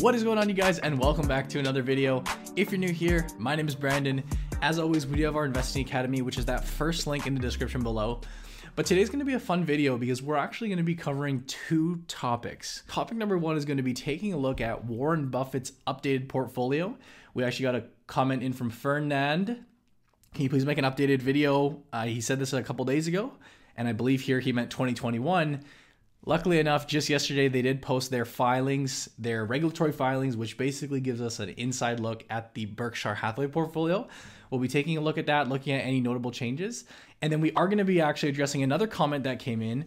What is going on, you guys, and welcome back to another video. If you're new here, my name is Brandon. As always, we do have our Investing Academy, which is that first link in the description below. But today's going to be a fun video because we're actually to be covering two topics. Topic number one is to be taking a look at Warren Buffett's updated portfolio. We actually got a comment in from Fernand. Can you please make an updated video? Uh, he said this a couple days ago, and I believe here he meant 2021. Luckily enough, just yesterday they did post their filings, their regulatory filings, which basically gives us an inside look at the Berkshire Hathaway portfolio. We'll be taking a look at that, looking at any notable changes. And then we are going to be actually addressing another comment that came in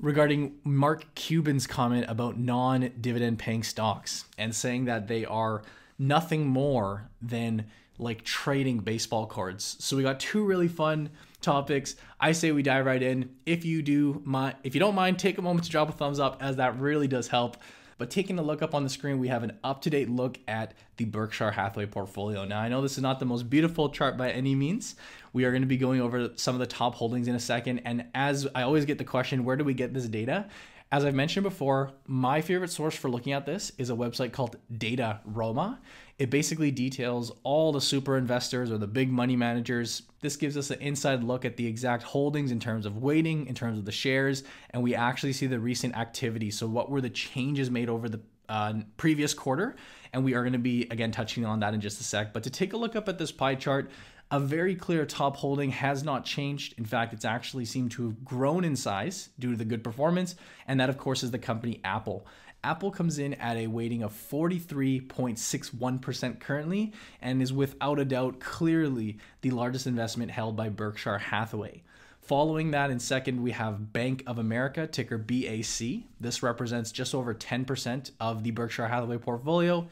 regarding Mark Cuban's comment about non dividend paying stocks and saying that they are nothing more than like trading baseball cards. So we got two really fun topics. I say we dive right in. If you do mind, if you don't mind, take a moment to drop a thumbs up as that really does help. But taking a look up on the screen, we have an up-to-date look at the Berkshire Hathaway portfolio. Now, I know this is not the most beautiful chart by any means. We are going to be going over some of the top holdings in a second. And as I always get the question, where do we get this data? As I've mentioned before, my favorite source for looking at this is a website called Dataroma. It basically details all the super investors or the big money managers. This gives us an inside look at the exact holdings in terms of weighting, in terms of the shares, and we actually see the recent activity. So, what were the changes made over the uh, previous quarter? And we are going to be again touching on that in just a sec. But to take a look up at this pie chart, a very clear top holding has not changed. In fact, it's actually seemed to have grown in size due to the good performance. And that, of course, is the company Apple. Apple comes in at a weighting of 43.61% currently and is without a doubt clearly the largest investment held by Berkshire Hathaway. Following that, in second, we have Bank of America, ticker BAC. This represents just over 10% of the Berkshire Hathaway portfolio.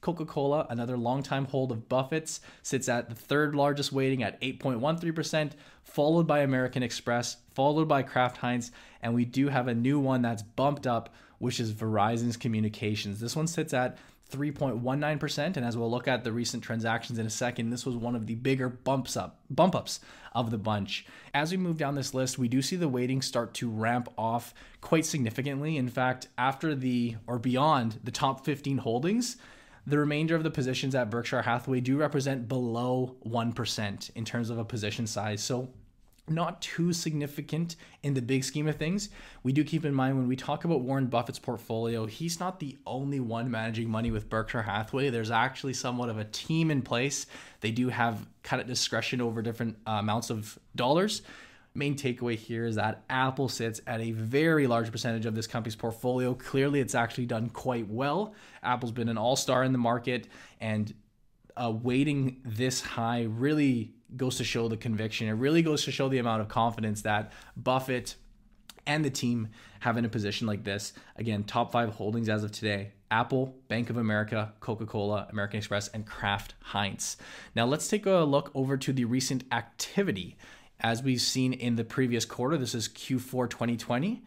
Coca Cola, another longtime hold of Buffett's, sits at the third largest weighting at 8.13%, followed by American Express, followed by Kraft Heinz, and we do have a new one that's bumped up, which is Verizon's Communications. This one sits at 3.19%, and as we'll look at the recent transactions in a second, this was one of the bigger bumps up, bump ups of the bunch. As we move down this list, we do see the weighting start to ramp off quite significantly. In fact, after the or beyond the top 15 holdings, the remainder of the positions at Berkshire Hathaway do represent below 1% in terms of a position size. So, not too significant in the big scheme of things. We do keep in mind when we talk about Warren Buffett's portfolio, he's not the only one managing money with Berkshire Hathaway. There's actually somewhat of a team in place. They do have kind of discretion over different uh, amounts of dollars main takeaway here is that Apple sits at a very large percentage of this company's portfolio. Clearly, it's actually done quite well. Apple's been an all star in the market, and uh, weighting this high really goes to show the conviction. It really goes to show the amount of confidence that Buffett and the team have in a position like this. Again, top five holdings as of today Apple, Bank of America, Coca Cola, American Express, and Kraft Heinz. Now, let's take a look over to the recent activity as we've seen in the previous quarter. This is Q4 2020.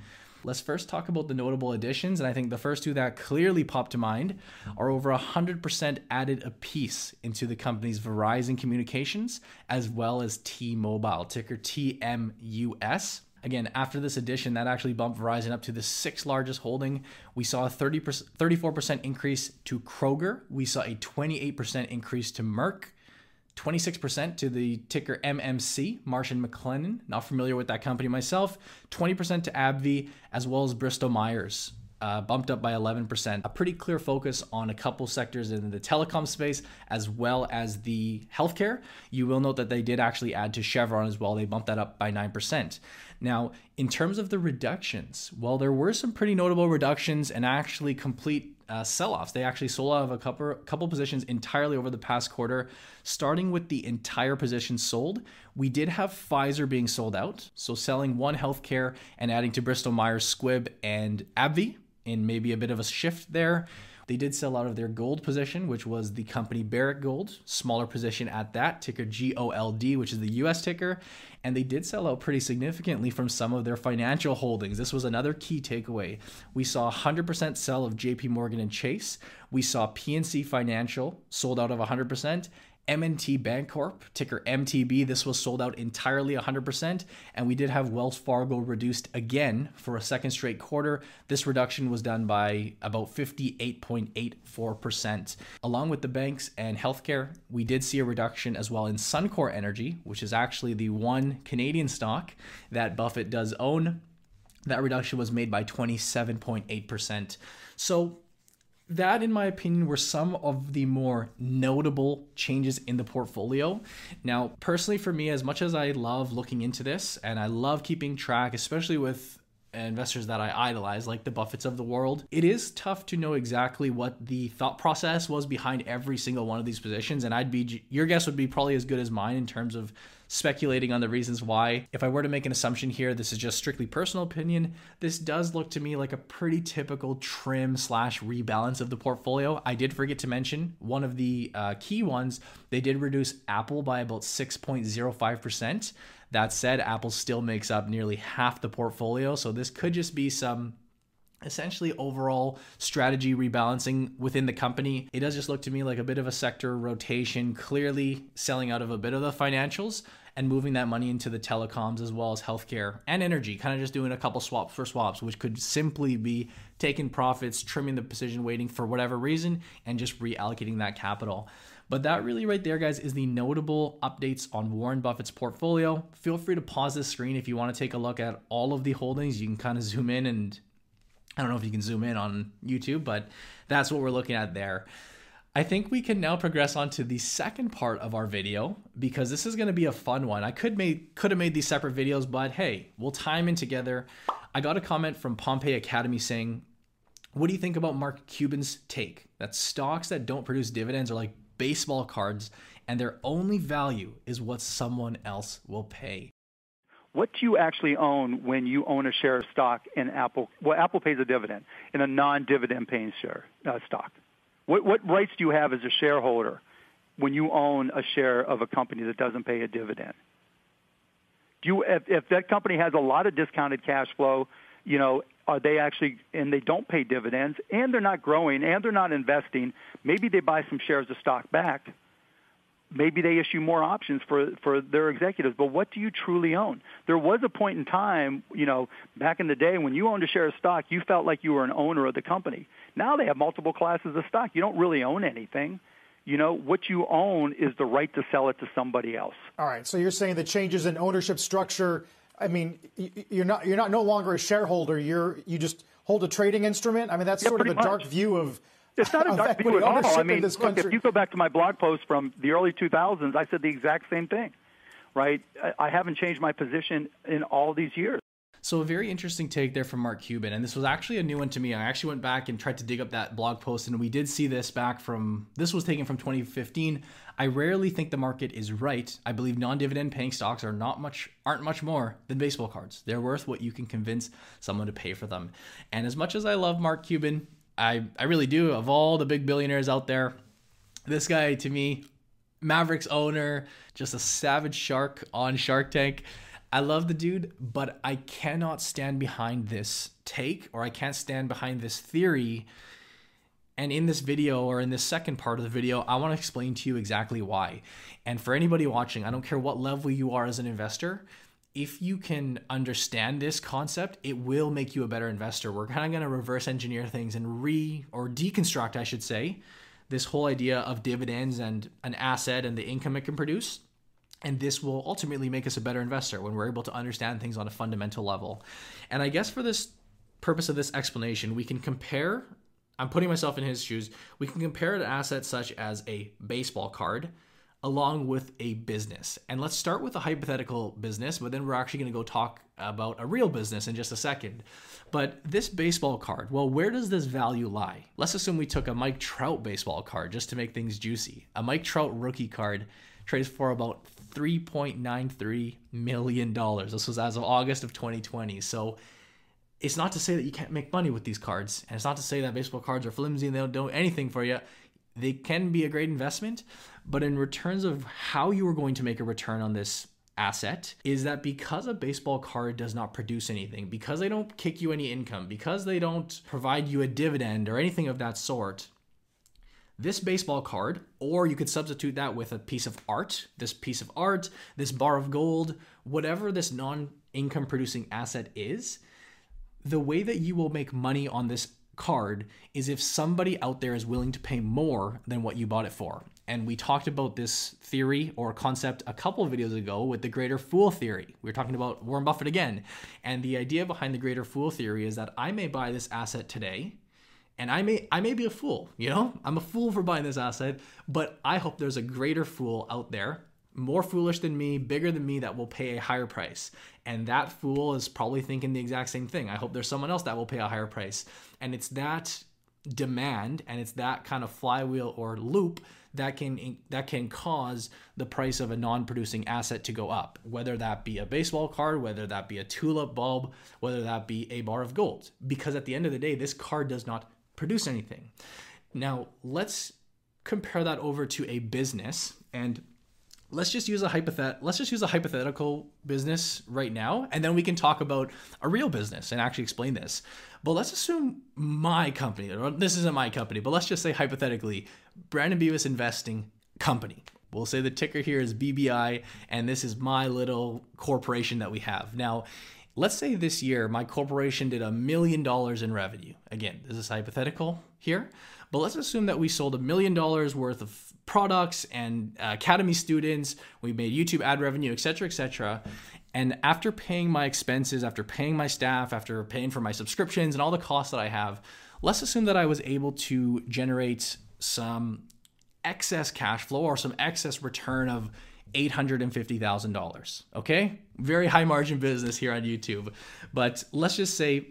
Let's first talk about the notable additions. And I think the first two that clearly pop to mind are over 100% added a piece into the company's Verizon Communications as well as T Mobile, ticker TMUS. Again, after this addition, that actually bumped Verizon up to the sixth largest holding. We saw a 30 34% increase to Kroger. We saw a 28% increase to Merck. 26% to the ticker MMC, Marsh and McLennan. Not familiar with that company myself. 20% to AbbVie, as well as Bristol Myers. Uh, bumped up by 11%. A pretty clear focus on a couple sectors in the telecom space as well as the healthcare. You will note that they did actually add to Chevron as well. They bumped that up by 9%. Now, in terms of the reductions, well, there were some pretty notable reductions and actually complete uh, sell-offs. They actually sold out of a couple couple positions entirely over the past quarter. Starting with the entire position sold, we did have Pfizer being sold out, so selling one healthcare and adding to Bristol Myers Squibb and AbbVie in maybe a bit of a shift there. They did sell out of their gold position, which was the company Barrick Gold, smaller position at that, ticker GOLD, which is the US ticker. And they did sell out pretty significantly from some of their financial holdings. This was another key takeaway. We saw 100% sell of JP Morgan and Chase. We saw PNC Financial sold out of 100%, M&T Bancorp, ticker MTB, this was sold out entirely 100%, and we did have Wells Fargo reduced again for a second straight quarter. This reduction was done by about 58.84%. Along with the banks and healthcare, we did see a reduction as well in Suncor Energy, which is actually the one Canadian stock that Buffett does own. That reduction was made by 27.8%. So that, in my opinion, were some of the more notable changes in the portfolio. Now, personally, for me, as much as I love looking into this and I love keeping track, especially with investors that I idolize, like the Buffetts of the world, it is tough to know exactly what the thought process was behind every single one of these positions. And I'd be, your guess would be probably as good as mine in terms of speculating on the reasons why. If I were to make an assumption here, this is just strictly personal opinion. This does look to me like a pretty typical trim slash rebalance of the portfolio. I did forget to mention one of the uh, key ones. They did reduce Apple by about 6.05%. That said, Apple still makes up nearly half the portfolio. So this could just be some essentially overall strategy rebalancing within the company. It does just look to me like a bit of a sector rotation, clearly selling out of a bit of the financials and moving that money into the telecoms as well as healthcare and energy, kind of just doing a couple swaps for swaps, which could simply be taking profits, trimming the position weighting for whatever reason, and just reallocating that capital. But that really right there, guys, is the notable updates on Warren Buffett's portfolio. Feel free to pause this screen if you want to take a look at all of the holdings. You can kind of zoom in and I don't know if you can zoom in on YouTube, but that's what we're looking at there. I think we can now progress on to the second part of our video because this is going to be a fun one. I could make could have made these separate videos, but hey, we'll time in together. I got a comment from Pompey Academy saying, "What do you think about Mark Cuban's take that stocks that don't produce dividends are like baseball cards and their only value is what someone else will pay?" What do you actually own when you own a share of stock in Apple? Well, Apple pays a dividend in a non-dividend paying share uh, stock. What, what rights do you have as a shareholder when you own a share of a company that doesn't pay a dividend? Do you, if, if that company has a lot of discounted cash flow, you know, are they actually, and they don't pay dividends, and they're not growing, and they're not investing, maybe they buy some shares of stock back maybe they issue more options for for their executives. But what do you truly own? There was a point in time, you know, back in the day when you owned a share of stock, you felt like you were an owner of the company. Now they have multiple classes of stock. You don't really own anything. You know, what you own is the right to sell it to somebody else. All right. So you're saying the changes in ownership structure. I mean, you're not you're not no longer a shareholder. You're you just hold a trading instrument. I mean, that's yeah, sort of the much. dark view of it's not a dark view at all. I mean, look, if you go back to my blog post from the early 2000s, I said the exact same thing, right? I haven't changed my position in all these years. So a very interesting take there from Mark Cuban, and this was actually a new one to me. I actually went back and tried to dig up that blog post, and we did see this back from. This was taken from 2015. I rarely think the market is right. I believe non-dividend paying stocks are not much aren't much more than baseball cards. They're worth what you can convince someone to pay for them. And as much as I love Mark Cuban, I I really do. Of all the big billionaires out there, this guy to me, Mavericks owner, just a savage shark on Shark Tank. I love the dude, but I cannot stand behind this take or I can't stand behind this theory. And in this video or in this second part of the video, I want to explain to you exactly why. And for anybody watching, I don't care what level you are as an investor, if you can understand this concept, it will make you a better investor. We're kind of going to reverse engineer things and re or deconstruct, I should say, this whole idea of dividends and an asset and the income it can produce. And this will ultimately make us a better investor when we're able to understand things on a fundamental level. And I guess for this purpose of this explanation, we can compare. I'm putting myself in his shoes. We can compare an asset such as a baseball card along with a business. And let's start with a hypothetical business, but then we're actually going to go talk about a real business in just a second. But this baseball card, well, where does this value lie? Let's assume we took a Mike Trout baseball card just to make things juicy. A Mike Trout rookie card trades for about $3.93 million. This was as of August of 2020. So it's not to say that you can't make money with these cards. And it's not to say that baseball cards are flimsy and they don't do anything for you they can be a great investment, but in returns of how you are going to make a return on this asset is that because a baseball card does not produce anything, because they don't kick you any income, because they don't provide you a dividend or anything of that sort, this baseball card, or you could substitute that with a piece of art, this piece of art, this bar of gold, whatever this non income producing asset is, the way that you will make money on this card is if somebody out there is willing to pay more than what you bought it for. And we talked about this theory or concept a couple of videos ago with the greater fool theory. We were talking about Warren Buffett again. And the idea behind the greater fool theory is that I may buy this asset today and I may I may be a fool, you know? I'm a fool for buying this asset, but I hope there's a greater fool out there, more foolish than me, bigger than me that will pay a higher price. And that fool is probably thinking the exact same thing. I hope there's someone else that will pay a higher price. And it's that demand and it's that kind of flywheel or loop that can that can cause the price of a non-producing asset to go up whether that be a baseball card whether that be a tulip bulb whether that be a bar of gold because at the end of the day this card does not produce anything. Now, let's compare that over to a business and let's just use a hypothet let's just use a hypothetical business right now and then we can talk about a real business and actually explain this. But let's assume my company or this isn't my company but let's just say hypothetically brandon beavis investing company. We'll say the ticker here is bbi and this is my little corporation that we have. Now let's say this year my corporation did a million dollars in revenue. Again, this is hypothetical here, but let's assume that we sold a million dollars worth of products and uh, academy students. We made YouTube ad revenue, etc., etc. And after paying my expenses, after paying my staff, after paying for my subscriptions and all the costs that I have, let's assume that I was able to generate some excess cash flow or some excess return of $850,000. Okay? Very high margin business here on YouTube. But let's just say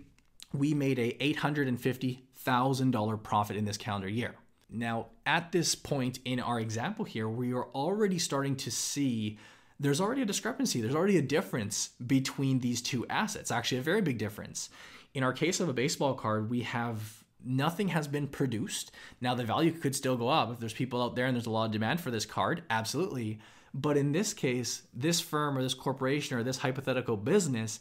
we made a $850,000 profit in this calendar year. Now, at this point in our example here, we are already starting to see there's already a discrepancy. There's already a difference between these two assets, actually, a very big difference. In our case of a baseball card, we have nothing has been produced. Now, the value could still go up if there's people out there and there's a lot of demand for this card, absolutely. But in this case, this firm or this corporation or this hypothetical business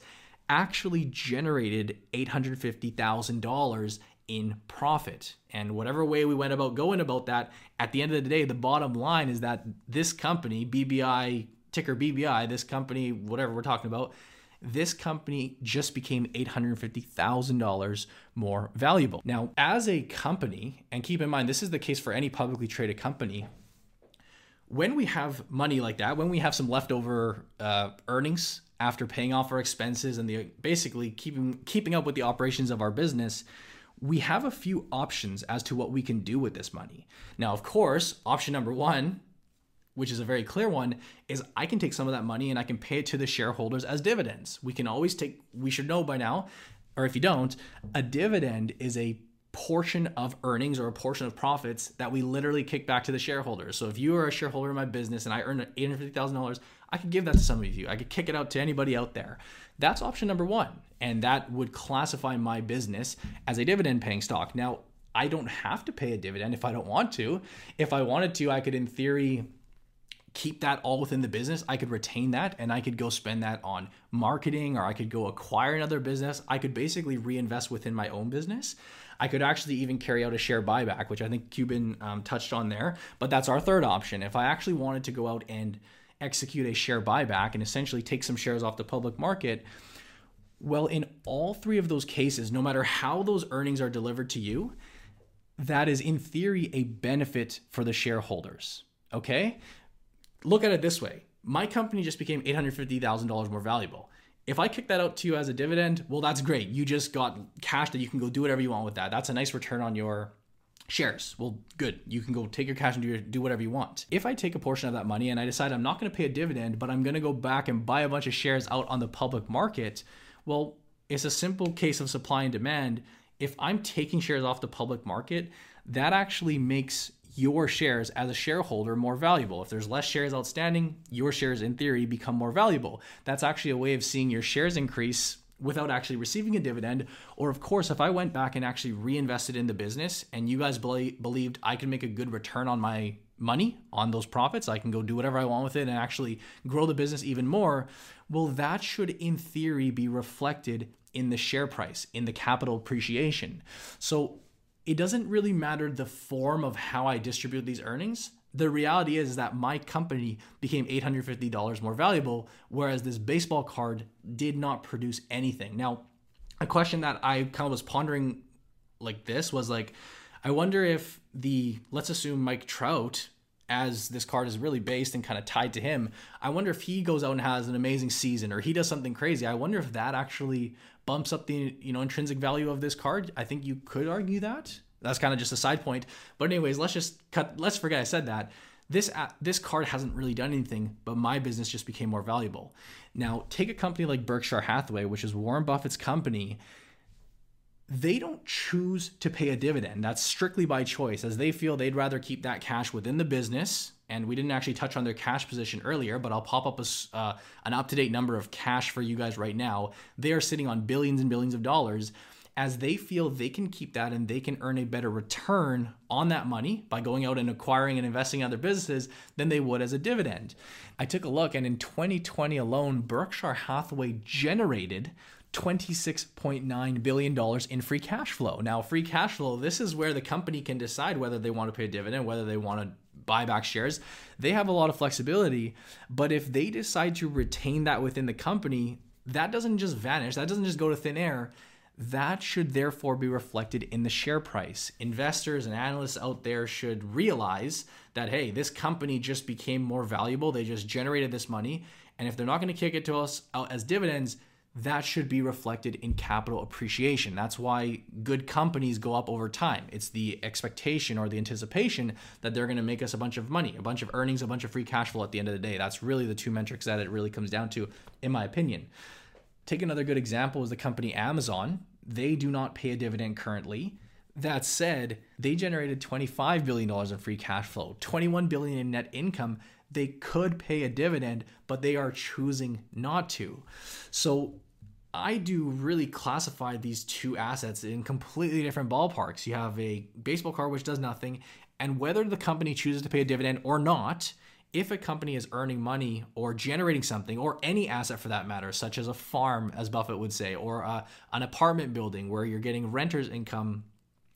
actually generated $850,000 in profit. And whatever way we went about going about that, at the end of the day, the bottom line is that this company, BBI, ticker BBI, this company, whatever we're talking about, this company just became $850,000 more valuable. Now, as a company, and keep in mind, this is the case for any publicly traded company, when we have money like that, when we have some leftover uh, earnings after paying off our expenses and the basically keeping keeping up with the operations of our business, we have a few options as to what we can do with this money. Now, of course, option number one, which is a very clear one, is I can take some of that money and I can pay it to the shareholders as dividends. We can always take. We should know by now, or if you don't, a dividend is a portion of earnings or a portion of profits that we literally kick back to the shareholders. So if you are a shareholder in my business and I earn $850,000, I could give that to some of you. I could kick it out to anybody out there. That's option number one. And that would classify my business as a dividend paying stock. Now, I don't have to pay a dividend if I don't want to. If I wanted to, I could, in theory, keep that all within the business. I could retain that and I could go spend that on marketing or I could go acquire another business. I could basically reinvest within my own business. I could actually even carry out a share buyback, which I think Cuban um, touched on there. But that's our third option. If I actually wanted to go out and execute a share buyback and essentially take some shares off the public market, well, in all three of those cases, no matter how those earnings are delivered to you, that is in theory a benefit for the shareholders. Okay? Look at it this way my company just became $850,000 more valuable. If I kick that out to you as a dividend, well, that's great. You just got cash that you can go do whatever you want with that. That's a nice return on your shares. Well, good. You can go take your cash and do, do whatever you want. If I take a portion of that money and I decide I'm not going to pay a dividend, but I'm going to go back and buy a bunch of shares out on the public market, well, it's a simple case of supply and demand. If I'm taking shares off the public market, that actually makes your shares as a shareholder more valuable. If there's less shares outstanding, your shares in theory become more valuable. That's actually a way of seeing your shares increase without actually receiving a dividend. Or, of course, if I went back and actually reinvested in the business and you guys believed I could make a good return on my money, on those profits, I can go do whatever I want with it and actually grow the business even more. Well, that should, in theory, be reflected in the share price, in the capital appreciation. So, it doesn't really matter the form of how I distribute these earnings. The reality is that my company became $850 more valuable, whereas this baseball card did not produce anything. Now, a question that I kind of was pondering like this was like, I wonder if the, let's assume Mike Trout, as this card is really based and kind of tied to him, I wonder if he goes out and has an amazing season or he does something crazy. I wonder if that actually bumps up the you know intrinsic value of this card. I think you could argue that. That's kind of just a side point. But anyways, let's just cut. Let's forget I said that. This this card hasn't really done anything, but my business just became more valuable. Now take a company like Berkshire Hathaway, which is Warren Buffett's company. They don't choose to pay a dividend. That's strictly by choice, as they feel they'd rather keep that cash within the business and we didn't actually touch on their cash position earlier, but I'll pop up a, uh, an up to date number of cash for you guys right now. They are sitting on billions and billions of dollars as they feel they can keep that and they can earn a better return on that money by going out and acquiring and investing in other businesses than they would as a dividend. I took a look, and in 2020 alone, Berkshire Hathaway generated $26.9 billion in free cash flow. Now, free cash flow, this is where the company can decide whether they want to pay a dividend, whether they want to buy back shares. They have a lot of flexibility, but if they decide to retain that within the company, that doesn't just vanish, that doesn't just go to thin air. That should therefore be reflected in the share price. Investors and analysts out there should realize that, hey, this company just became more valuable. They just generated this money. And if they're not going to kick it to us out as dividends, that should be reflected in capital appreciation. That's why good companies go up over time. It's the expectation or the anticipation that they're going to make us a bunch of money, a bunch of earnings, a bunch of free cash flow at the end of the day. That's really the two metrics that it really comes down to, in my opinion. Take another good example is the company Amazon. They do not pay a dividend currently. That said, they generated $25 billion in free cash flow, 21 billion in net income they could pay a dividend, but they are choosing not to. So I do really classify these two assets in completely different ballparks. You have a baseball card which does nothing, and whether the company chooses to pay a dividend or not, if a company is earning money or generating something, or any asset for that matter, such as a farm, as Buffett would say, or a, an apartment building where you're getting renter's income,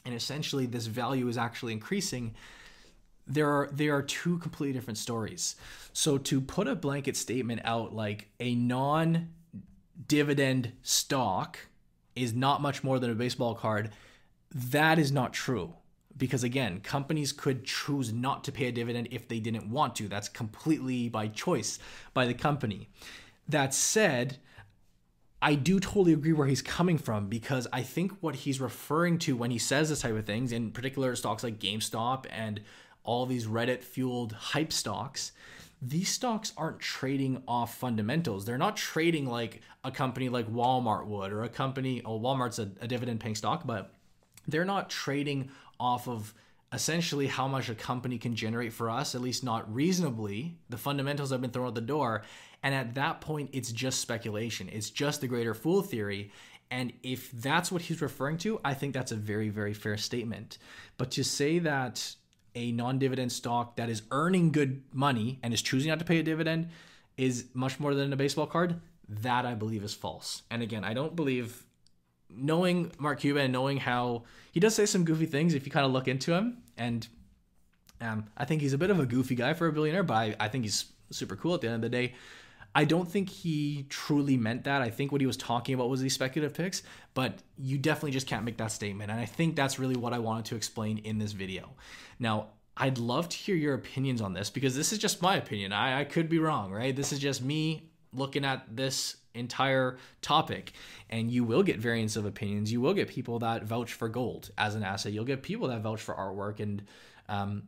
and essentially this value is actually increasing, there are there are two completely different stories. So to put a blanket statement out like a non dividend stock is not much more than a baseball card, that is not true. Because again, companies could choose not to pay a dividend if they didn't want to. That's completely by choice by the company. That said, I do totally agree where he's coming from because I think what he's referring to when he says this type of things, in particular stocks like GameStop and all these Reddit fueled hype stocks, these stocks aren't trading off fundamentals. They're not trading like a company like Walmart would or a company, oh, Walmart's a, a dividend paying stock, but they're not trading off of essentially how much a company can generate for us, at least not reasonably. The fundamentals have been thrown out the door. And at that point, it's just speculation. It's just the greater fool theory. And if that's what he's referring to, I think that's a very, very fair statement. But to say that a non-dividend stock that is earning good money and is choosing not to pay a dividend is much more than a baseball card, that I believe is false. And again, I don't believe knowing Mark Cuban and knowing how he does say some goofy things if you kind of look into him and um, I think he's a bit of a goofy guy for a billionaire, but I, I think he's super cool at the end of the day. I don't think he truly meant that. I think what he was talking about was these speculative picks, but you definitely just can't make that statement. And I think that's really what I wanted to explain in this video. Now, I'd love to hear your opinions on this because this is just my opinion. I, I could be wrong, right? This is just me looking at this entire topic and you will get variants of opinions you will get people that vouch for gold as an asset you'll get people that vouch for artwork and um,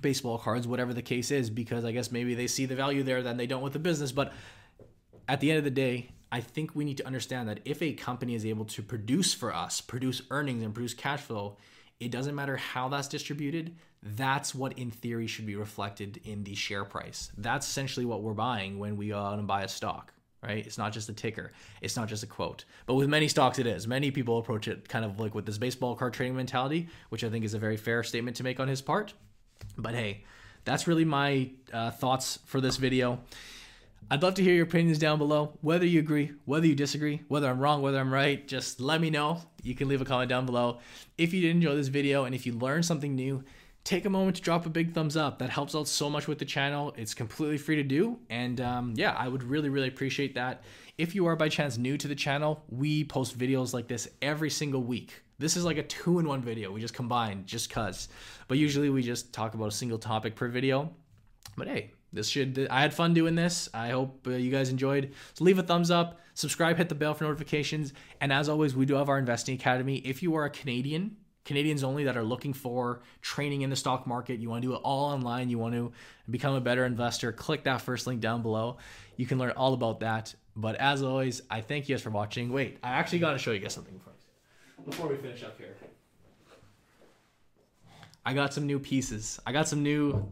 baseball cards, whatever the case is, because I guess maybe they see the value there than they don't with the business. But at the end of the day, I think we need to understand that if a company is able to produce for us, produce earnings and produce cash flow, it doesn't matter how that's distributed. That's what, in theory, should be reflected in the share price. That's essentially what we're buying when we go out and buy a stock, right? It's not just a ticker, it's not just a quote. But with many stocks, it is. Many people approach it kind of like with this baseball card trading mentality, which I think is a very fair statement to make on his part. But hey, that's really my uh, thoughts for this video. I'd love to hear your opinions down below, whether you agree, whether you disagree, whether I'm wrong, whether I'm right. Just let me know. You can leave a comment down below. If you did enjoy this video and if you learned something new, take a moment to drop a big thumbs up. That helps out so much with the channel. It's completely free to do. And um, yeah, I would really, really appreciate that. If you are by chance new to the channel, we post videos like this every single week. This is like a two in one video. We just combine just cuz. But usually we just talk about a single topic per video. But hey, this should I had fun doing this. I hope uh, you guys enjoyed. So leave a thumbs up, subscribe, hit the bell for notifications, and as always, we do have our investing academy. If you are a Canadian, Canadians only that are looking for training in the stock market, you want to do it all online, you want to become a better investor, click that first link down below. You can learn all about that. But as always, I thank you guys for watching. Wait, I actually got to show you guys something before we finish up here. I got some new pieces. I got some new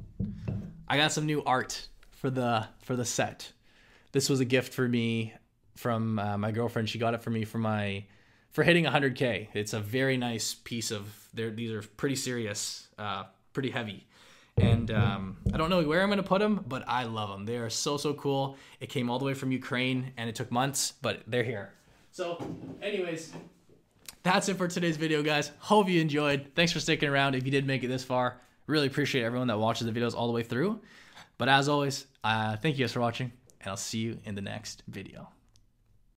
I got some new art for the for the set. This was a gift for me from uh, my girlfriend. She got it for me for my for hitting 100k. It's a very nice piece of. These are pretty serious, uh, pretty heavy, and um, I don't know where I'm gonna put them, but I love them. They are so so cool. It came all the way from Ukraine, and it took months, but they're here. So, anyways, that's it for today's video, guys. Hope you enjoyed. Thanks for sticking around. If you did make it this far, Really appreciate everyone that watches the videos all the way through. But as always, uh, thank you guys for watching, and I'll see you in the next video.